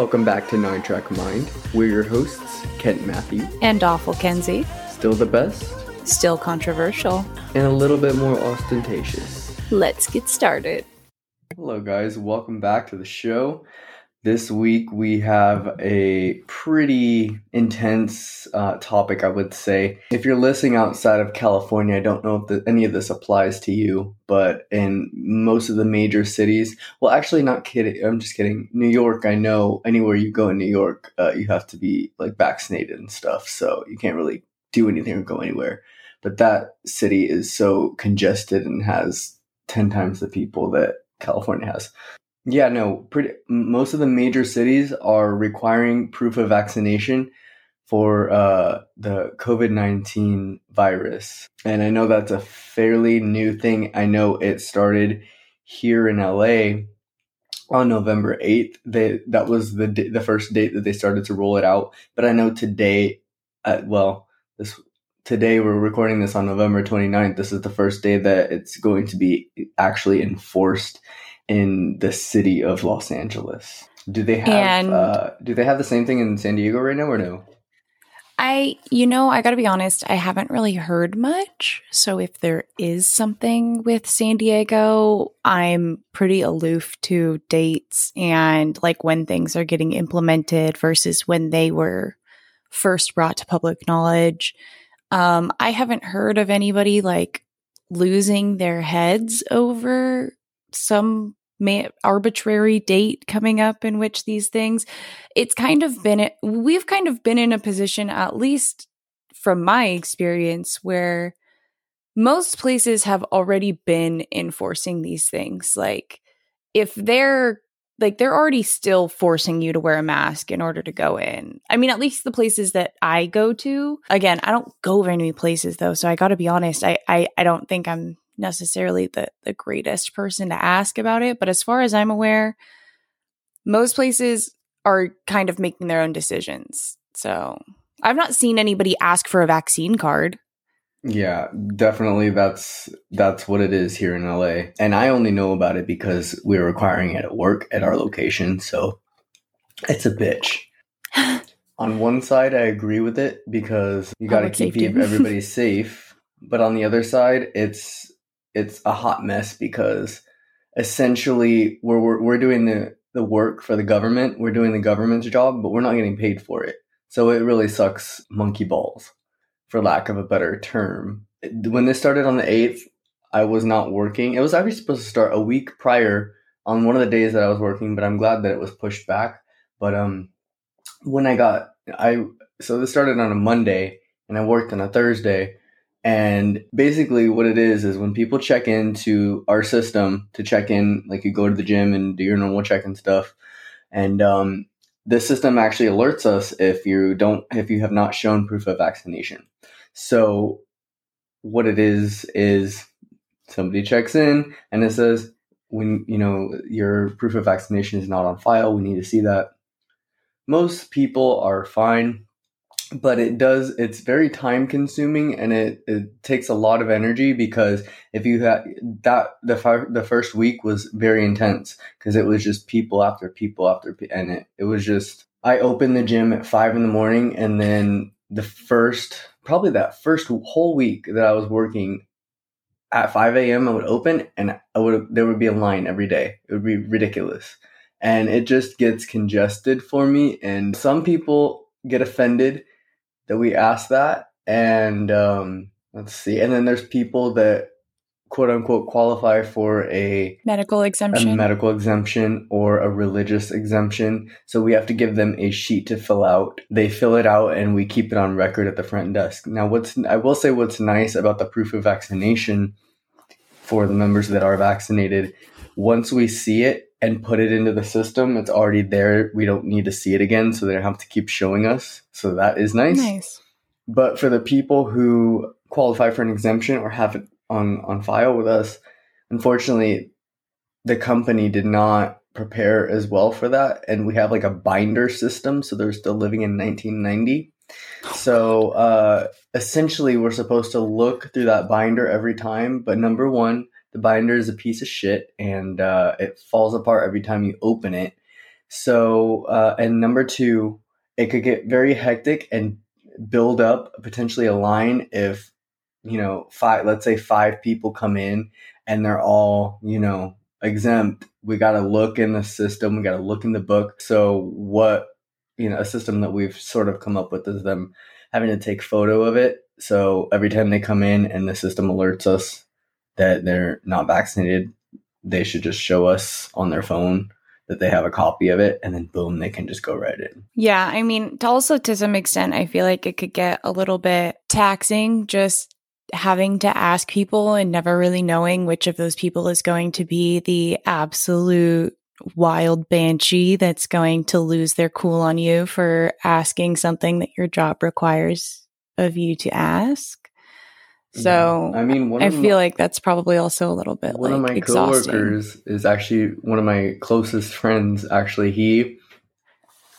Welcome back to Nine Track Mind. We're your hosts, Kent Matthew. And Awful Kenzie. Still the best. Still controversial. And a little bit more ostentatious. Let's get started. Hello, guys. Welcome back to the show. This week we have a pretty intense uh, topic, I would say. If you're listening outside of California, I don't know if the, any of this applies to you, but in most of the major cities, well, actually, not kidding. I'm just kidding. New York, I know anywhere you go in New York, uh, you have to be like vaccinated and stuff, so you can't really do anything or go anywhere. But that city is so congested and has 10 times the people that California has. Yeah, no, pretty most of the major cities are requiring proof of vaccination for uh, the COVID 19 virus. And I know that's a fairly new thing. I know it started here in LA on November 8th. They, that was the, the first date that they started to roll it out. But I know today, uh, well, this today we're recording this on November 29th. This is the first day that it's going to be actually enforced in the city of Los Angeles. Do they have and uh, do they have the same thing in San Diego right now or no? I you know, I got to be honest, I haven't really heard much. So if there is something with San Diego, I'm pretty aloof to dates and like when things are getting implemented versus when they were first brought to public knowledge. Um, I haven't heard of anybody like losing their heads over some arbitrary date coming up in which these things it's kind of been we've kind of been in a position at least from my experience where most places have already been enforcing these things like if they're like they're already still forcing you to wear a mask in order to go in. I mean, at least the places that I go to. Again, I don't go very many places though, so I got to be honest. I, I I don't think I'm necessarily the, the greatest person to ask about it. But as far as I'm aware, most places are kind of making their own decisions. So I've not seen anybody ask for a vaccine card. Yeah, definitely that's that's what it is here in LA. And I only know about it because we're requiring it at work at our location, so it's a bitch. on one side I agree with it because you got to keep everybody safe, but on the other side it's it's a hot mess because essentially we're, we're, we're doing the, the work for the government. We're doing the government's job, but we're not getting paid for it. So it really sucks monkey balls, for lack of a better term. When this started on the 8th, I was not working. It was actually supposed to start a week prior on one of the days that I was working, but I'm glad that it was pushed back. But um, when I got, I so this started on a Monday and I worked on a Thursday and basically, what it is is when people check into our system to check in, like you go to the gym and do your normal check in stuff, and um, the system actually alerts us if you don't, if you have not shown proof of vaccination. So, what it is is somebody checks in and it says, when you know your proof of vaccination is not on file, we need to see that. Most people are fine but it does it's very time consuming and it, it takes a lot of energy because if you had that the fir- the first week was very intense because it was just people after people after and it, it was just i opened the gym at five in the morning and then the first probably that first whole week that i was working at 5 a.m i would open and i would there would be a line every day. It would be ridiculous. And it just gets congested for me and some people get offended that we ask that. And um, let's see. And then there's people that quote unquote qualify for a medical exemption, a medical exemption or a religious exemption. So we have to give them a sheet to fill out. They fill it out and we keep it on record at the front desk. Now, what's I will say what's nice about the proof of vaccination for the members that are vaccinated. Once we see it, and put it into the system. It's already there. We don't need to see it again, so they don't have to keep showing us. So that is nice. Nice. But for the people who qualify for an exemption or have it on, on file with us, unfortunately, the company did not prepare as well for that. And we have like a binder system, so they're still living in 1990. So uh, essentially, we're supposed to look through that binder every time. But number one, the binder is a piece of shit and uh, it falls apart every time you open it. So, uh, and number two, it could get very hectic and build up potentially a line if, you know, five, let's say five people come in and they're all, you know, exempt. We got to look in the system. We got to look in the book. So, what, you know, a system that we've sort of come up with is them having to take photo of it. So, every time they come in and the system alerts us that they're not vaccinated, they should just show us on their phone that they have a copy of it and then boom they can just go right in. Yeah i mean to also to some extent i feel like it could get a little bit taxing just having to ask people and never really knowing which of those people is going to be the absolute wild banshee that's going to lose their cool on you for asking something that your job requires of you to ask so I mean, I feel my, like that's probably also a little bit one like of my exhausting. coworkers is actually one of my closest friends. Actually, he,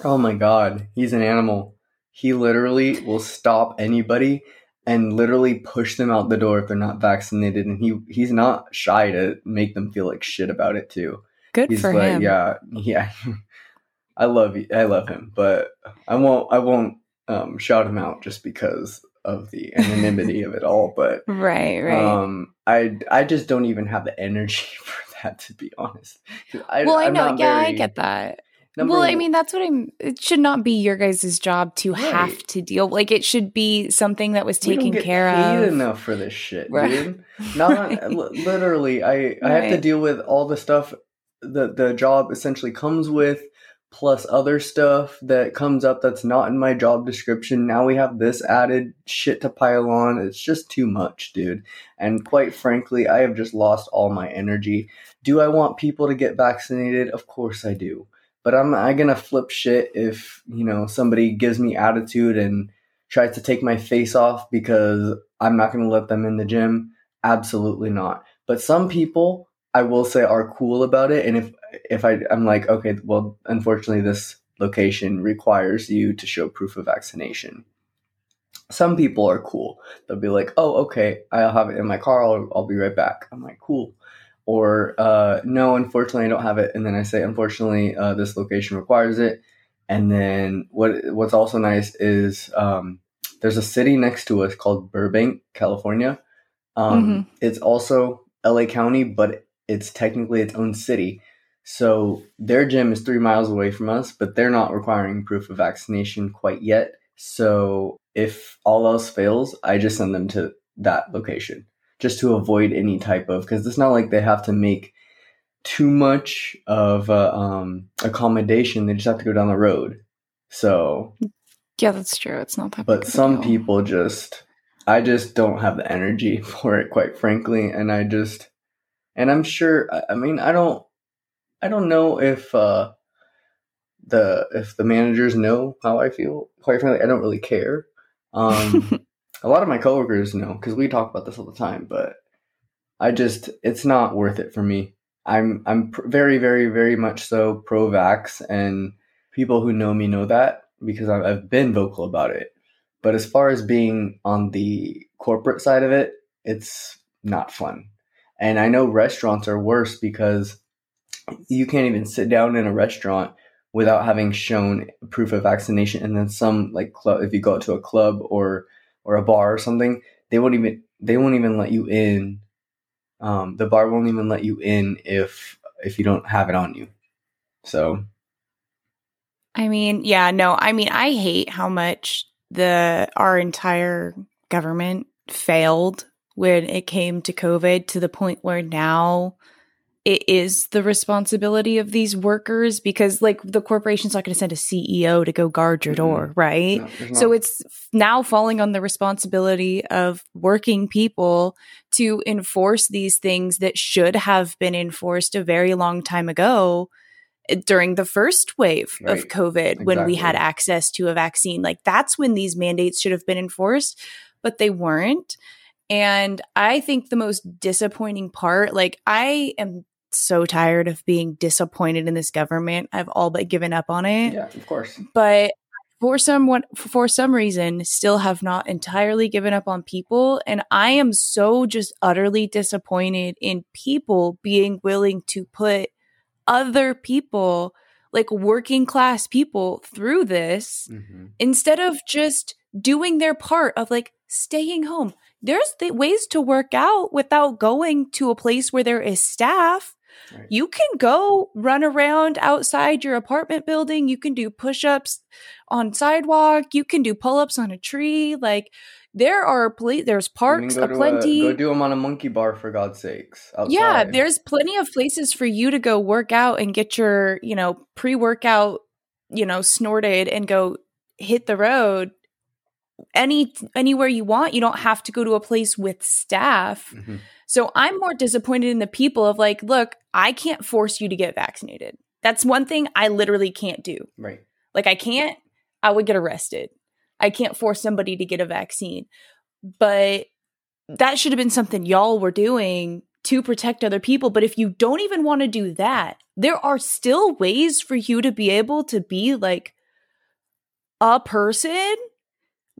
oh my god, he's an animal. He literally will stop anybody and literally push them out the door if they're not vaccinated, and he he's not shy to make them feel like shit about it too. Good he's for like, him. Yeah, yeah. I love I love him, but I won't I won't um, shout him out just because of the anonymity of it all. But right, right. Um, I I just don't even have the energy for that to be honest. I, well, I I'm know. Yeah, very, I get that. well, I mean, that's what I'm. It should not be your guys' job to right. have to deal. Like, it should be something that was taken care of. enough for this shit, right. dude. Not right. literally. I I have to deal with all the stuff that the job essentially comes with plus other stuff that comes up that's not in my job description. Now we have this added shit to pile on. It's just too much, dude. And quite frankly, I have just lost all my energy. Do I want people to get vaccinated? Of course I do. But I'm I gonna flip shit if, you know, somebody gives me attitude and tries to take my face off because I'm not gonna let them in the gym. Absolutely not. But some people I will say are cool about it. And if if I I'm like, okay, well, unfortunately, this location requires you to show proof of vaccination. Some people are cool. They'll be like, oh, okay, I'll have it in my car. I'll, I'll be right back. I'm like, cool. Or uh, no, unfortunately, I don't have it. And then I say, unfortunately, uh, this location requires it. And then what what's also nice is um, there's a city next to us called Burbank, California. Um, mm-hmm. It's also LA County, but it's technically its own city. So their gym is three miles away from us, but they're not requiring proof of vaccination quite yet. So if all else fails, I just send them to that location just to avoid any type of because it's not like they have to make too much of a, um, accommodation. They just have to go down the road. So yeah, that's true. It's not that. But some people just, I just don't have the energy for it, quite frankly, and I just and I'm sure. I mean, I don't, I don't know if uh, the if the managers know how I feel. Quite frankly, I don't really care. Um, a lot of my coworkers know because we talk about this all the time. But I just, it's not worth it for me. I'm I'm pr- very very very much so pro vax, and people who know me know that because I've, I've been vocal about it. But as far as being on the corporate side of it, it's not fun. And I know restaurants are worse because you can't even sit down in a restaurant without having shown proof of vaccination. And then some like club, if you go to a club or or a bar or something, they won't even they won't even let you in. Um, the bar won't even let you in if if you don't have it on you. So, I mean, yeah, no, I mean, I hate how much the our entire government failed when it came to COVID to the point where now it is the responsibility of these workers because like the corporation's not going to send a CEO to go guard your door, mm-hmm. right? No, so it's now falling on the responsibility of working people to enforce these things that should have been enforced a very long time ago eh, during the first wave right. of COVID exactly. when we had access to a vaccine. Like that's when these mandates should have been enforced, but they weren't. And I think the most disappointing part, like, I am so tired of being disappointed in this government. I've all but given up on it. Yeah, of course. But for some for some reason, still have not entirely given up on people. And I am so just utterly disappointed in people being willing to put other people like working class people through this Mm-hmm. instead of just doing their part of like staying home. There's the ways to work out without going to a place where there is staff. Right. You can go run around outside your apartment building. You can do push ups on sidewalk. You can do pull ups on a tree. Like there are pla- there's parks go aplenty. A, go do them on a monkey bar for God's sakes. Outside. Yeah, there's plenty of places for you to go work out and get your, you know, pre-workout, you know, snorted and go hit the road any anywhere you want. You don't have to go to a place with staff. Mhm. So I'm more disappointed in the people of like, look, I can't force you to get vaccinated. That's one thing I literally can't do. right. Like I can't, I would get arrested. I can't force somebody to get a vaccine. But that should have been something y'all were doing to protect other people. But if you don't even want to do that, there are still ways for you to be able to be like a person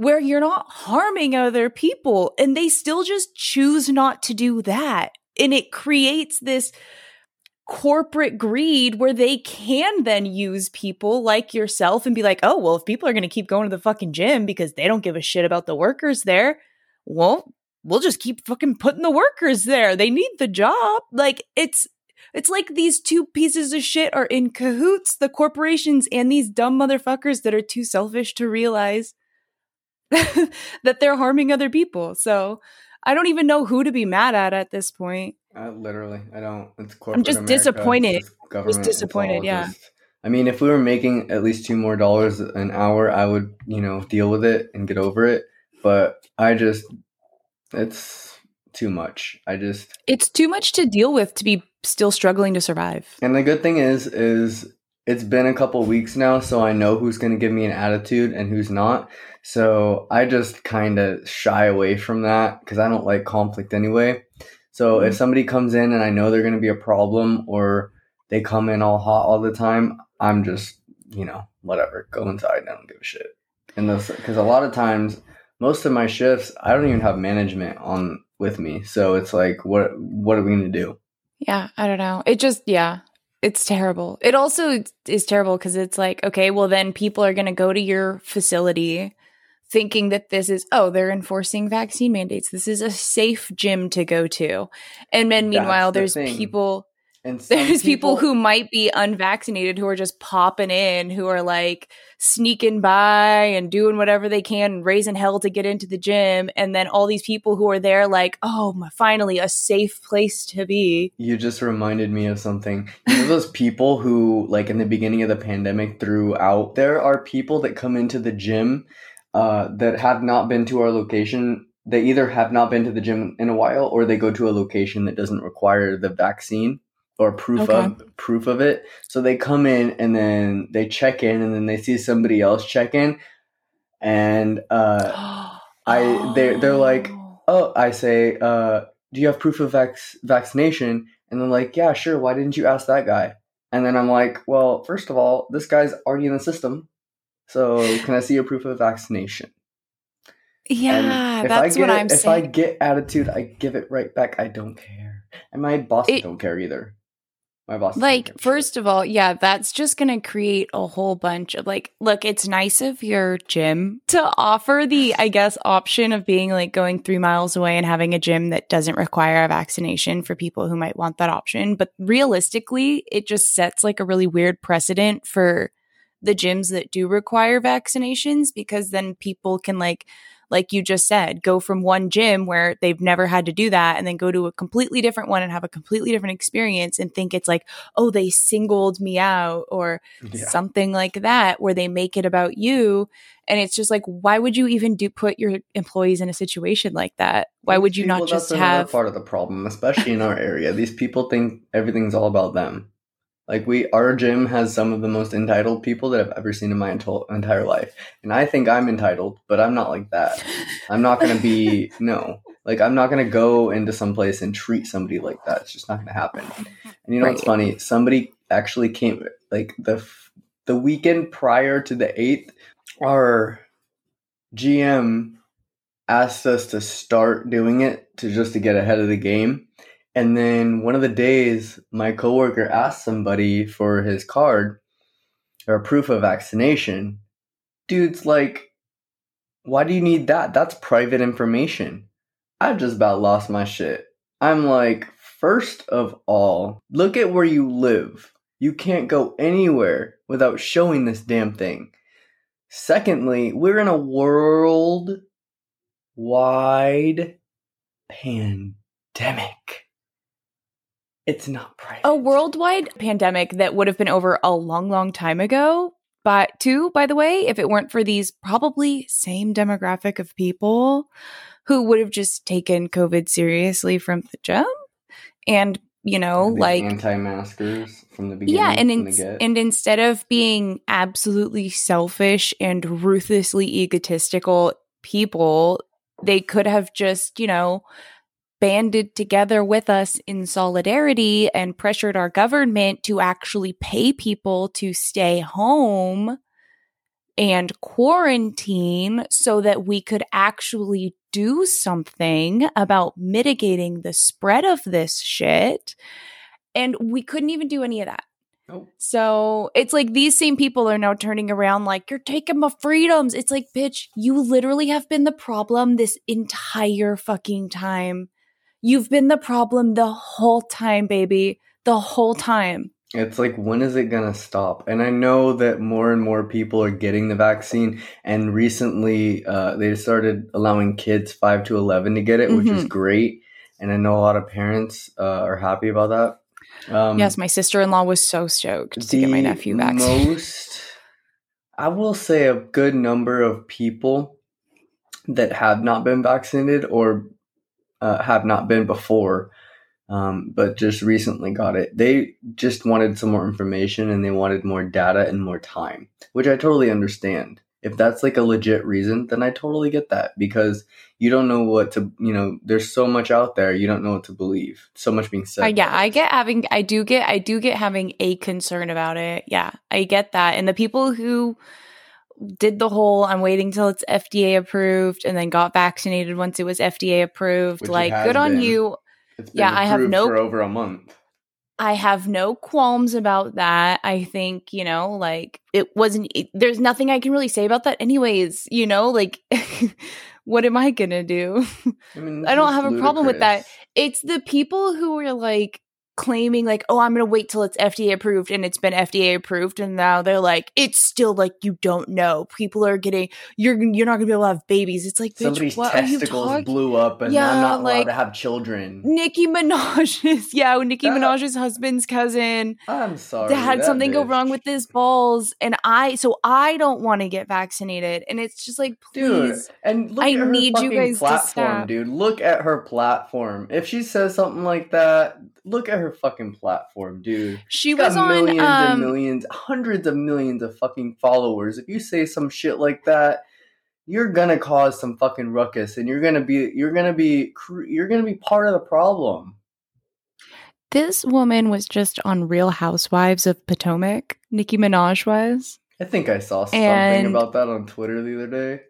where you're not harming other people. And they still just choose not to do that. And it creates this corporate greed where they can then use people like yourself and be like, oh, well, if people are going to keep going to the fucking gym because they don't give a shit about the workers there, well, we'll just keep fucking putting the workers there. They need the job. Like it's it's like these two pieces of shit are in cahoots, the corporations and these dumb motherfuckers that are too selfish to realize that they're harming other people. So I don't even know who to be mad at at this point. Uh, literally, I don't. It's corporate. I'm just America, disappointed. it's disappointed, yeah. just- I mean, if we were making at least two more dollars an hour, I would, you know, deal with it and get over it. But I just, it's too much. I just, It's too much to deal with to be still struggling to survive. and the good thing is, is it's been a couple weeks now, so I know who's going to give me an attitude and who's not. So I just kind of shy away from that because I don't like conflict anyway. So if mm-hmm. somebody comes in and I know they're going to be a problem or they come in all hot all the time, I'm just, you know, whatever, go inside. I don't give a shit. And those, because a lot of times, most of my shifts, I don't even have management on with me. So it's like, what, what are we going to do? Yeah, I don't know. It just, yeah, it's terrible. It also is terrible because it's like, okay, well, then people are going to go to your facility thinking that this is, oh, they're enforcing vaccine mandates. This is a safe gym to go to. And then meanwhile, the there's thing. people. And There's people, who might be unvaccinated who are just popping in, who are like sneaking by and doing whatever they can, and raising hell to get into the gym. And then all these people who are there, like, oh, my- finally, a safe place to be. You just reminded me of something. You know those people who, like in the beginning of the pandemic, threw out. There are people that come into the gym uh, that have not been to our location. They either have not been to the gym in a while, or they go to a location that doesn't require the vaccine or proof Okay. of proof of it. So they come in and then they check in, and then they see somebody else check in, and uh, I- they're- they're like, oh, I say, uh, do you have proof of vac- vaccination? And they're like, yeah, sure. Why didn't you ask that guy? And then I'm like, well, first of all, this guy's already in the system. So can I see your proof of vaccination? yeah, if that's I get what it- I'm if saying. I get attitude, I give it right back. I don't care. And my boss It- don't care either. My boss like give a shit. first of all yeah that's just gonna create a whole bunch of like look it's nice of your gym to offer the i guess option of being like going three miles away and having a gym that doesn't require a vaccination for people who might want that option but realistically it just sets like a really weird precedent for the gyms that do require vaccinations because then people can like like you just said, go from one gym where they've never had to do that and then go to a completely different one and have a completely different experience and think it's like, oh, they singled me out or Yeah. something like that where they make it about you. And it's just like, why would you even do put your employees in a situation like that? Why would you people- not just have part of the problem, especially in our area? These people think everything's all about them. Like we, our gym has some of the most entitled people that I've ever seen in my ento- entire life, and I think I'm entitled, but I'm not like that. I'm not gonna be no. Like I'm not gonna go into some place and treat somebody like that. It's just not gonna happen. And you know what's funny? Somebody actually came like the the weekend prior to the eighth. Our GM asked us to start doing it to just to get ahead of the game. And then one of the days, my coworker asked somebody for his card, or proof of vaccination, dude's like, why do you need that? That's private information. I've just about lost my shit. I'm like, first of all, look at where you live. You can't go anywhere without showing this damn thing. Secondly, we're in a world wide pandemic. It's not private. A worldwide pandemic that would have been over a long, long time ago. But two, by the way, if it weren't for these probably same demographic of people who would have just taken COVID seriously from the jump and you know, like anti-maskers from the beginning. yeah, and in, and instead of being absolutely selfish and ruthlessly egotistical people, they could have just, you know, banded together with us in solidarity and pressured our government to actually pay people to stay home and quarantine so that we could actually do something about mitigating the spread of this shit. And we couldn't even do any of that. Nope. So it's like these same people are now turning around like, you're taking my freedoms. It's like, bitch, you literally have been the problem this entire fucking time. You've been the problem the whole time, baby. The whole time. It's like, when is it going to stop? And I know that more and more people are getting the vaccine. And recently, uh, they started allowing kids 5 to 11 to get it, which is Mhm. great. And I know a lot of parents uh, are happy about that. Um, yes, my sister in law was so stoked to get my nephew vaccinated. Most, I will say, a good number of people that have not been vaccinated or uh, have not been before, um, but just recently got it. They just wanted some more information and they wanted more data and more time, which I totally understand. If that's like a legit reason, then I totally get that because you don't know what to, you know, there's so much out there, you don't know what to believe. So much being said. Uh, yeah, I get having, I do get, I do get having a concern about it. Yeah, I get that. And the people who did the whole, I'm waiting till it's FDA approved and then got vaccinated once it was FDA approved, Which like, good on you. Been Yeah, I have no- for over a month. I have no qualms about that. I think, you know, like it wasn't, it, there's nothing I can really say about that, anyways. You know, like, what am I going to do? I mean, I don't have a problem with that. It's the people who are like claiming, like, oh, I'm going to wait till it's FDA approved and it's been FDA approved. And now they're like, it's still like you don't know. People are getting, you're you're not going to be able to have babies. It's like, bitch, Somebody's what are you testicles blew up, and Yeah, I'm not allowed like- to have children. Nicki Minaj's, yeah, Nicki That- Minaj's husband's cousin. I'm sorry. that had that something go wrong with his balls and i so i don't want to get vaccinated and it's just like Dude, please and look I at her need you guys to platform, stop. dude. Look at her platform. If she says something like that, look at her fucking platform, dude. she She's got was on millions and um millions, hundreds of millions of fucking followers. If you say some shit like that, you're gonna cause some fucking ruckus, and you're gonna be, you're gonna be, you're gonna be part of the problem. this woman was just on real housewives of potomac nicki minaj was I think I saw something And- about that on Twitter the other day.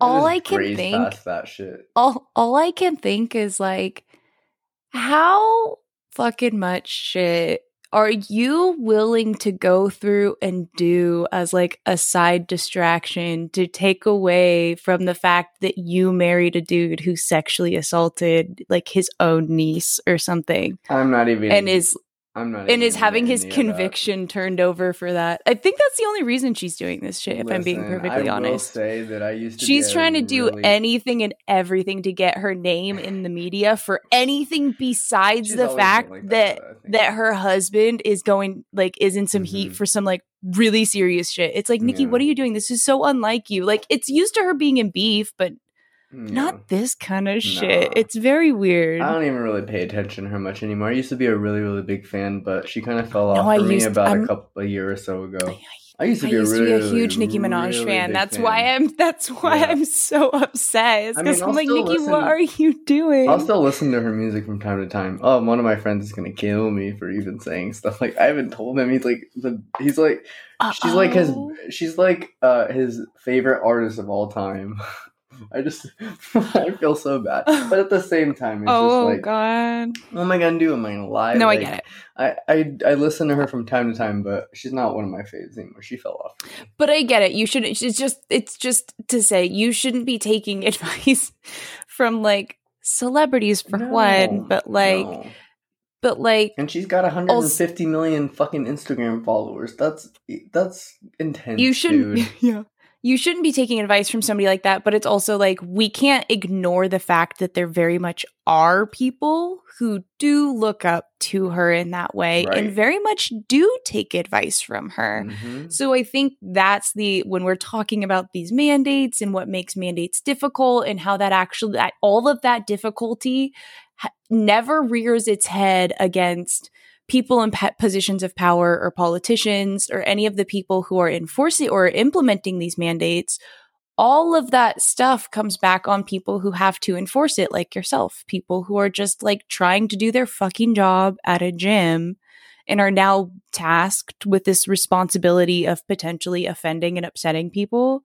all i can think that shit. all all i can think is like how fucking much shit are you willing to go through and do as like a side distraction to take away from the fact that you married a dude who sexually assaulted like his own niece or something I'm not even. and is I'm not. and is having his conviction turned over for that i think that's the only reason she's doing this shit if i'm being perfectly I will honest say that I used to. She's trying to do really- anything and everything to get her name in the media for anything besides She's the fact like that though, that her husband is going like is in some heat Mhm. for some like really serious shit. It's like, Nicki, Yeah. what are you doing? This is so unlike you. Like it's used to her being in beef, but Yeah. not this kind of shit. Nah. It's very weird. I don't even really pay attention to her much anymore. I used to be a really, really big fan, but she kind of fell No, off I for me about I'm- a couple a year or so ago. I- I used to I be, used a to be a huge Nicki Minaj really fan. That's fan. why I'm. That's why Yeah. I'm so upset. I because mean, I'm I'll like, Nicki, listen- what are you doing? I'll still listen to her music from time to time. Oh, one of my friends is gonna kill me for even saying stuff like I haven't told him. He's like the he's like she's like his she's like uh his favorite artist of all time. I just I feel so bad, but at the same time, it's oh just like, god. what am I gonna do? Am I gonna lie? No, Like, I get it. I, I I listen to her from time to time, but she's not one of my faves anymore. She fell off. But I get it. You shouldn't. It's just. It's just to say you shouldn't be taking advice from like celebrities for No, one, but like, no. but like, and she's got 150 million fucking Instagram followers. That's that's intense. you shouldn't. dude. Yeah. You shouldn't be taking advice from somebody like that, but it's also like we can't ignore the fact that there very much are people who do look up to her in that way Right. and very much do take advice from her. Mhm. So I think that's the when we're talking about these mandates and what makes mandates difficult and how that actually that all of that difficulty ha- never rears its head against people in positions of power or politicians or any of the people who are enforcing or implementing these mandates all of that stuff comes back on people who have to enforce it like yourself people who are just like trying to do their fucking job at a gym and are now tasked with this responsibility of potentially offending and upsetting people.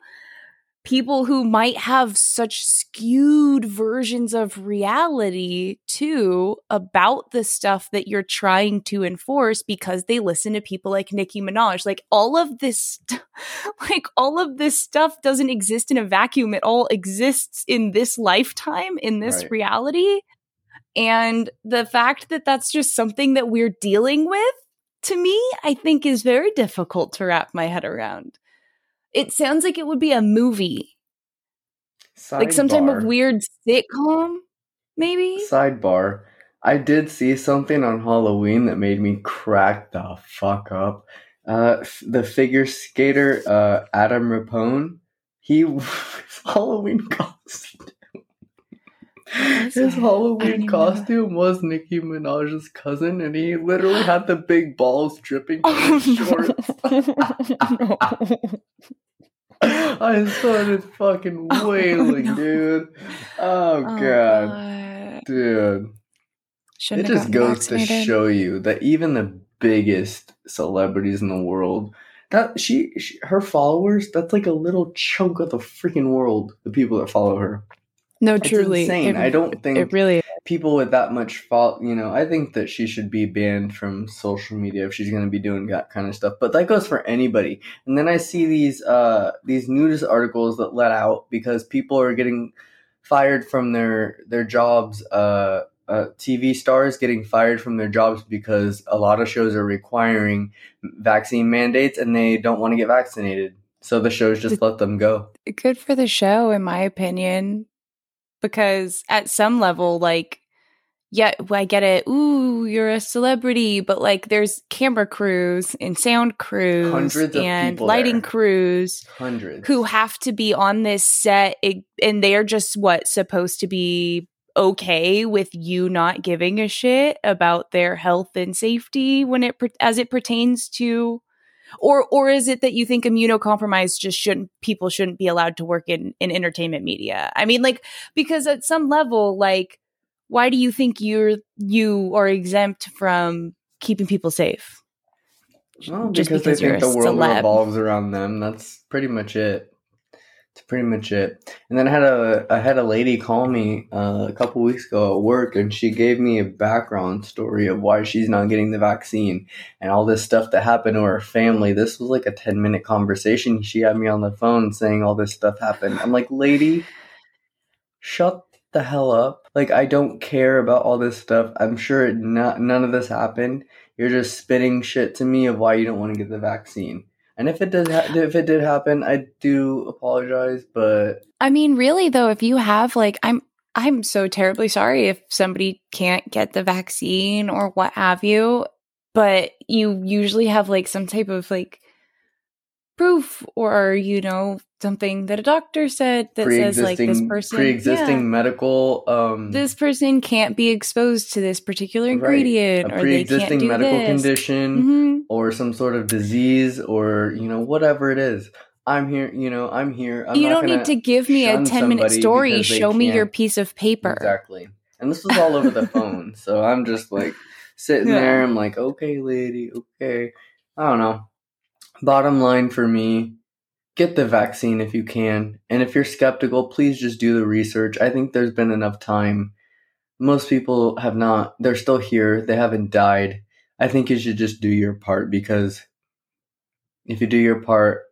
People who might have such skewed versions of reality too about the stuff that you're trying to enforce because they listen to people like Nicki Minaj. Like all of this, like all of this stuff doesn't exist in a vacuum. It all exists in this lifetime, in this Right. reality. And the fact that that's just something that we're dealing with, to me, I think is very difficult to wrap my head around. It sounds like it would be a movie, like some type of weird sitcom, maybe. Sidebar. I did see something on Halloween that made me crack the fuck up. Uh, f- the figure skater uh, Adam Rippon, he Halloween costume. His it? I don't Halloween know. costume was Nicki Minaj's cousin, and he literally had the big balls dripping from Oh, his shorts. no. I started fucking Oh, wailing, no. dude. Oh, Oh, god, God. dude. Shouldn't it just goes to show you that even the biggest celebrities in the world that she, she her followers that's like a little chunk of the freaking world the people that follow her No, it's truly. insane It, i don't think it really people with that much fault you know i think that she should be banned from social media if she's going to be doing that kind of stuff but that goes for anybody and then i see these uh these news articles that let out because people are getting fired from their their jobs uh uh, TV stars getting fired from their jobs because a lot of shows are requiring vaccine mandates and they don't want to get vaccinated. So the shows just let them go. good for the show, in my opinion, because at some level, like, yeah, I get it. Ooh, you're a celebrity, but like, there's camera crews and sound crews Hundreds and lighting there. crews Hundreds. who have to be on this set, and they're just what supposed to be okay with you not giving a shit about their health and safety when it as it pertains to or or is it that you think immunocompromised just shouldn't people shouldn't be allowed to work in in entertainment media i mean like because at some level like why do you think you're you are exempt from keeping people safe Well, just because, because they think the world celeb. revolves around them. That's pretty much it. That's pretty much it. And then I had a I had a lady call me uh, a couple weeks ago at work, and she gave me a background story of why she's not getting the vaccine and all this stuff that happened to her family. This was like a ten minute conversation. She had me on the phone saying all this stuff happened. I'm like, lady, shut the hell up. Like I don't care about all this stuff. I'm sure not, none of this happened. You're just spitting shit to me of why you don't want to get the vaccine. And if it did, ha- if it did happen, I do apologize. But i mean really though if you have like i'm i'm so terribly sorry if somebody can't get the vaccine or what have you but you usually have like some type of like proof or you know something that a doctor said that says like this person pre-existing yeah, medical, um, this person can't be exposed to this particular Right. ingredient a or they can't do medical this. condition, Mhm. or some sort of disease, or you know whatever it is. I'm here. You know, I'm here. I'm you don't need to give me a 10 minute story show me your piece of paper Exactly. And this was all over the phone. So I'm just like sitting Yeah. there. I'm like, okay, lady, okay. I don't know. Bottom line for me, get the vaccine if you can. And if you're skeptical, please just do the research. I think there's been enough time. Most people have not, they're still here, they haven't died. I think you should just do your part because if you do your part,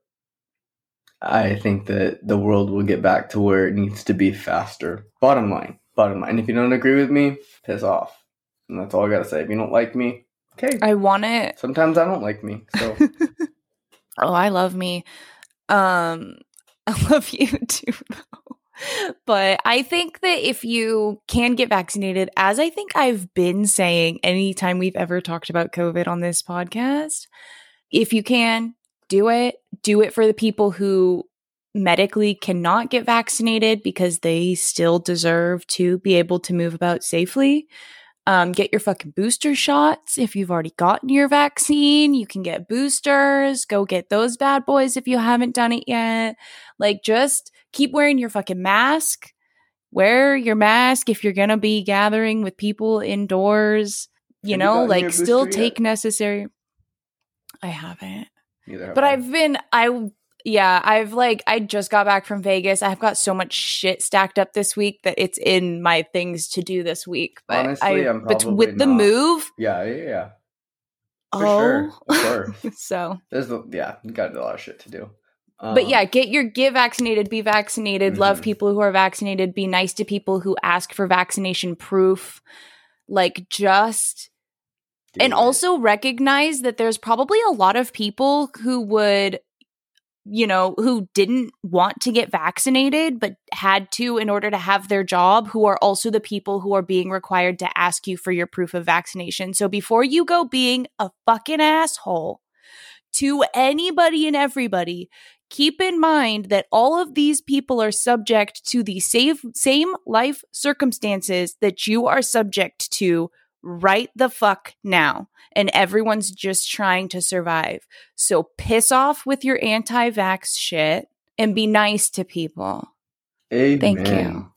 I think that the world will get back to where it needs to be faster. Bottom line, bottom line. If you don't agree with me, piss off. And that's all I gotta say. If you don't like me, okay. I want it. Sometimes I don't like me. So oh, I love me. Um, I love you too, though. But I think that if you can get vaccinated, as I think I've been saying anytime we've ever talked about COVID on this podcast, if you can, do it. Do it for the people who medically cannot get vaccinated because they still deserve to be able to move about safely. Um, get your fucking booster shots. If you've already gotten your vaccine, you can get boosters. Go get those bad boys if you haven't done it yet. Like, just keep wearing your fucking mask. Wear your mask if you're going to be gathering with people indoors. You Have know, gotten like, still booster take yet? necessary. I haven't. Neither But. I've been I yeah, I've like I just got back from Vegas. I've got so much shit stacked up this week that it's in my things to do this week. But Honestly, I I'm but probably with the move, Yeah, yeah, yeah. For oh sure. Of course. so There's the, yeah, you got a lot of shit to do. but Um, yeah, get your get vaccinated, be vaccinated, love Mhm. people who are vaccinated, be nice to people who ask for vaccination proof. Like just do and also recognize that there's probably a lot of people who would you know who didn't want to get vaccinated but had to in order to have their job who are also the people who are being required to ask you for your proof of vaccination. So before you go being a fucking asshole to anybody and everybody keep in mind that all of these people are subject to the same same life circumstances that you are subject to right the fuck now. And everyone's just trying to survive. So piss off with your anti vax shit and be nice to people. Amen. Thank you.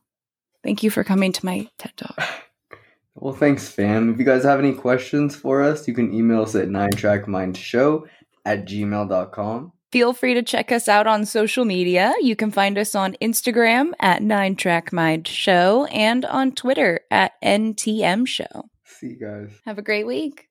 Thank you for coming to my TED Talk. Well, thanks, fam. If you guys have any questions for us, you can email us at 9trackmindshow at gmail.com. Feel free to check us out on social media. You can find us on Instagram at 9trackmind show and on Twitter at NTM show. See you guys. Have a great week.